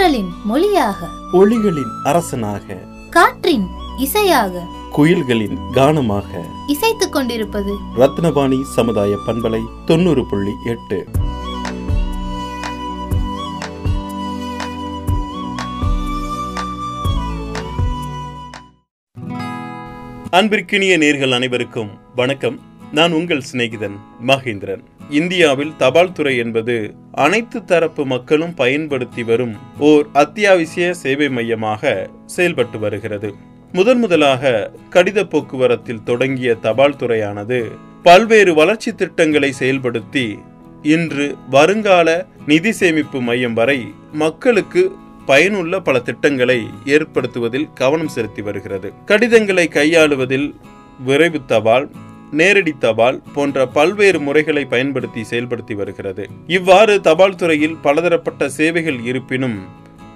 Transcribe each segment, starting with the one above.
தென்றலின் மொழியாக. ஒளிகளின் அரசனாக. காற்றின் இசையாக. குயில்களின் கானமாக. இசைத்துக் கொண்டிருப்பது. ரத்னபாணி சமுதாய பண்பலை தொண்ணூறு புள்ளி எட்டு. அன்பிற்கினிய நேர்கள் அனைவருக்கும் வணக்கம். நான் உங்கள் சிநேகிதன் மகேந்திரன். இந்தியாவில் தபால் துறை என்பது அனைத்து தரப்பு மக்களும் பயன்படுத்தி வரும் ஓர் அத்தியாவசிய சேவை மையமாக செயல்பட்டு வருகிறது. முதன் முதலாக கடித போக்குவரத்தில் தொடங்கிய தபால் துறையானது பல்வேறு வளர்ச்சி திட்டங்களை செயல்படுத்தி இன்று வருங்கால நிதி சேமிப்பு மையம் வரை மக்களுக்கு பயனுள்ள பல திட்டங்களை ஏற்படுத்துவதில் கவனம் செலுத்தி வருகிறது. கடிதங்களை கையாளுவதில் விரைவு தபால் நேரடி தபால் போன்ற பல்வேறு முறைகளை பயன்படுத்தி செயல்படுத்தி வருகிறது. இவ்வாறு தபால் துறையில் பலதரப்பட்ட சேவைகள் இருப்பினும்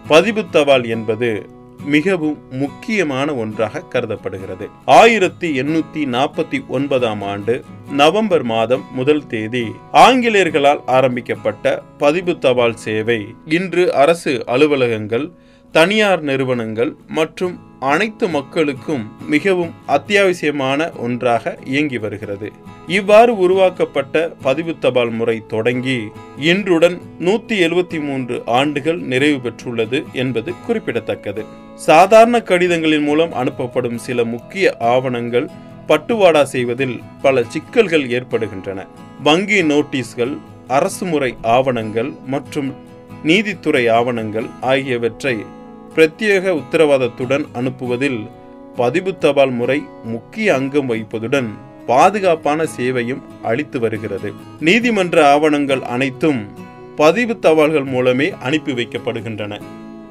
பதிவு தபால் என்பது மிகவும் முக்கியமான ஒன்றாக கருதப்படுகிறது. ஆயிரத்தி எண்ணூத்தி நாற்பத்தி ஒன்பதாம் ஆண்டு நவம்பர் மாதம் முதல் தேதி ஆங்கிலேயர்களால் ஆரம்பிக்கப்பட்ட பதிவு தபால் சேவை. இன்று அரசு அலுவலகங்கள் தனியார் நிறுவனங்கள் மற்றும் அனைத்து மக்களுக்கும் மிகவும் அத்தியாவசியமான ஒன்றாக இயங்கி வருகிறது. இவ்வாறு உருவாக்கப்பட்ட பதிவு தபால் முறை தொடங்கி இன்றுடன் நூத்தி எழுபத்தி மூன்று ஆண்டுகள் நிறைவு பெற்றுள்ளது என்பது குறிப்பிடத்தக்கது. சாதாரண கடிதங்களின் மூலம் அனுப்பப்படும் சில முக்கிய ஆவணங்கள் பட்டுவாடா செய்வதில் பல சிக்கல்கள் ஏற்படுகின்றன. வங்கி நோட்டீஸ்கள் அரசு முறை ஆவணங்கள் மற்றும் நீதித்துறை ஆவணங்கள் ஆகியவற்றை பிரத்யேக உத்தரவாதத்துடன் அனுப்புவதில் பதிவு தபால் முறை முக்கிய அங்கம் வகிப்பதுடன் பாதுகாப்பான சேவையும் அளித்து வருகிறது. நீதிமன்ற ஆவணங்கள் அனைத்தும் பதிவு தபால்கள் மூலமே அனுப்பி வைக்கப்படுகின்றன.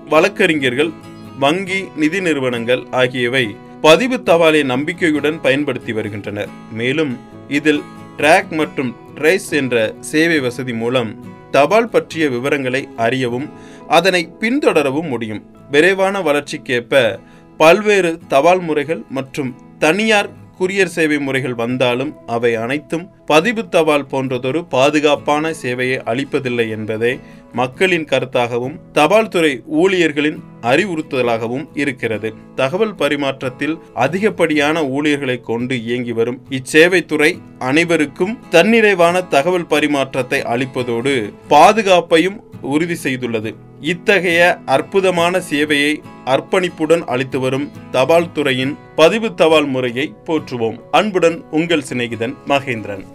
வழக்கறிஞர்கள் வங்கி நிதி நிறுவனங்கள் ஆகியவை பதிவு தபாலை நம்பிக்கையுடன் பயன்படுத்தி வருகின்றனர். மேலும் இதில் ட்ராக் மற்றும் ட்ரேஸ் என்ற சேவை வசதி மூலம் தபால் பற்றிய விவரங்களை அறியவும் அதனை பின்தொடரவும் முடியும். விரைவான வளர்ச்சிக்கேற்ப பல்வேறு தபால் முறைகள் மற்றும் தனியார் குரியர் சேவை முறைகள் வந்தாலும் அவை அனைத்தும் பதிவு தபால் போன்றதொரு பாதுகாப்பான சேவையை அளிப்பதில்லை என்பதே மக்களின் கருத்தாகவும் தபால் துறை ஊழியர்களின் அறிவுறுத்தலாகவும் இருக்கிறது. தகவல் பரிமாற்றத்தில் அதிகப்படியான ஊழியர்களை கொண்டு இயங்கி வரும் இச்சேவை துறை அனைவருக்கும் தன்னிறைவான தகவல் பரிமாற்றத்தை அளிப்பதோடு பாதுகாப்பையும் உறுதி செய்துள்ளது. இத்தகைய அற்புதமான சேவையை அர்ப்பணிப்புடன் அளித்து வரும் தபால் துறையின் பதிவு தபால் முறையை போற்றுவோம். அன்புடன் உங்கள் சிநேகிதன் மகேந்திரன்.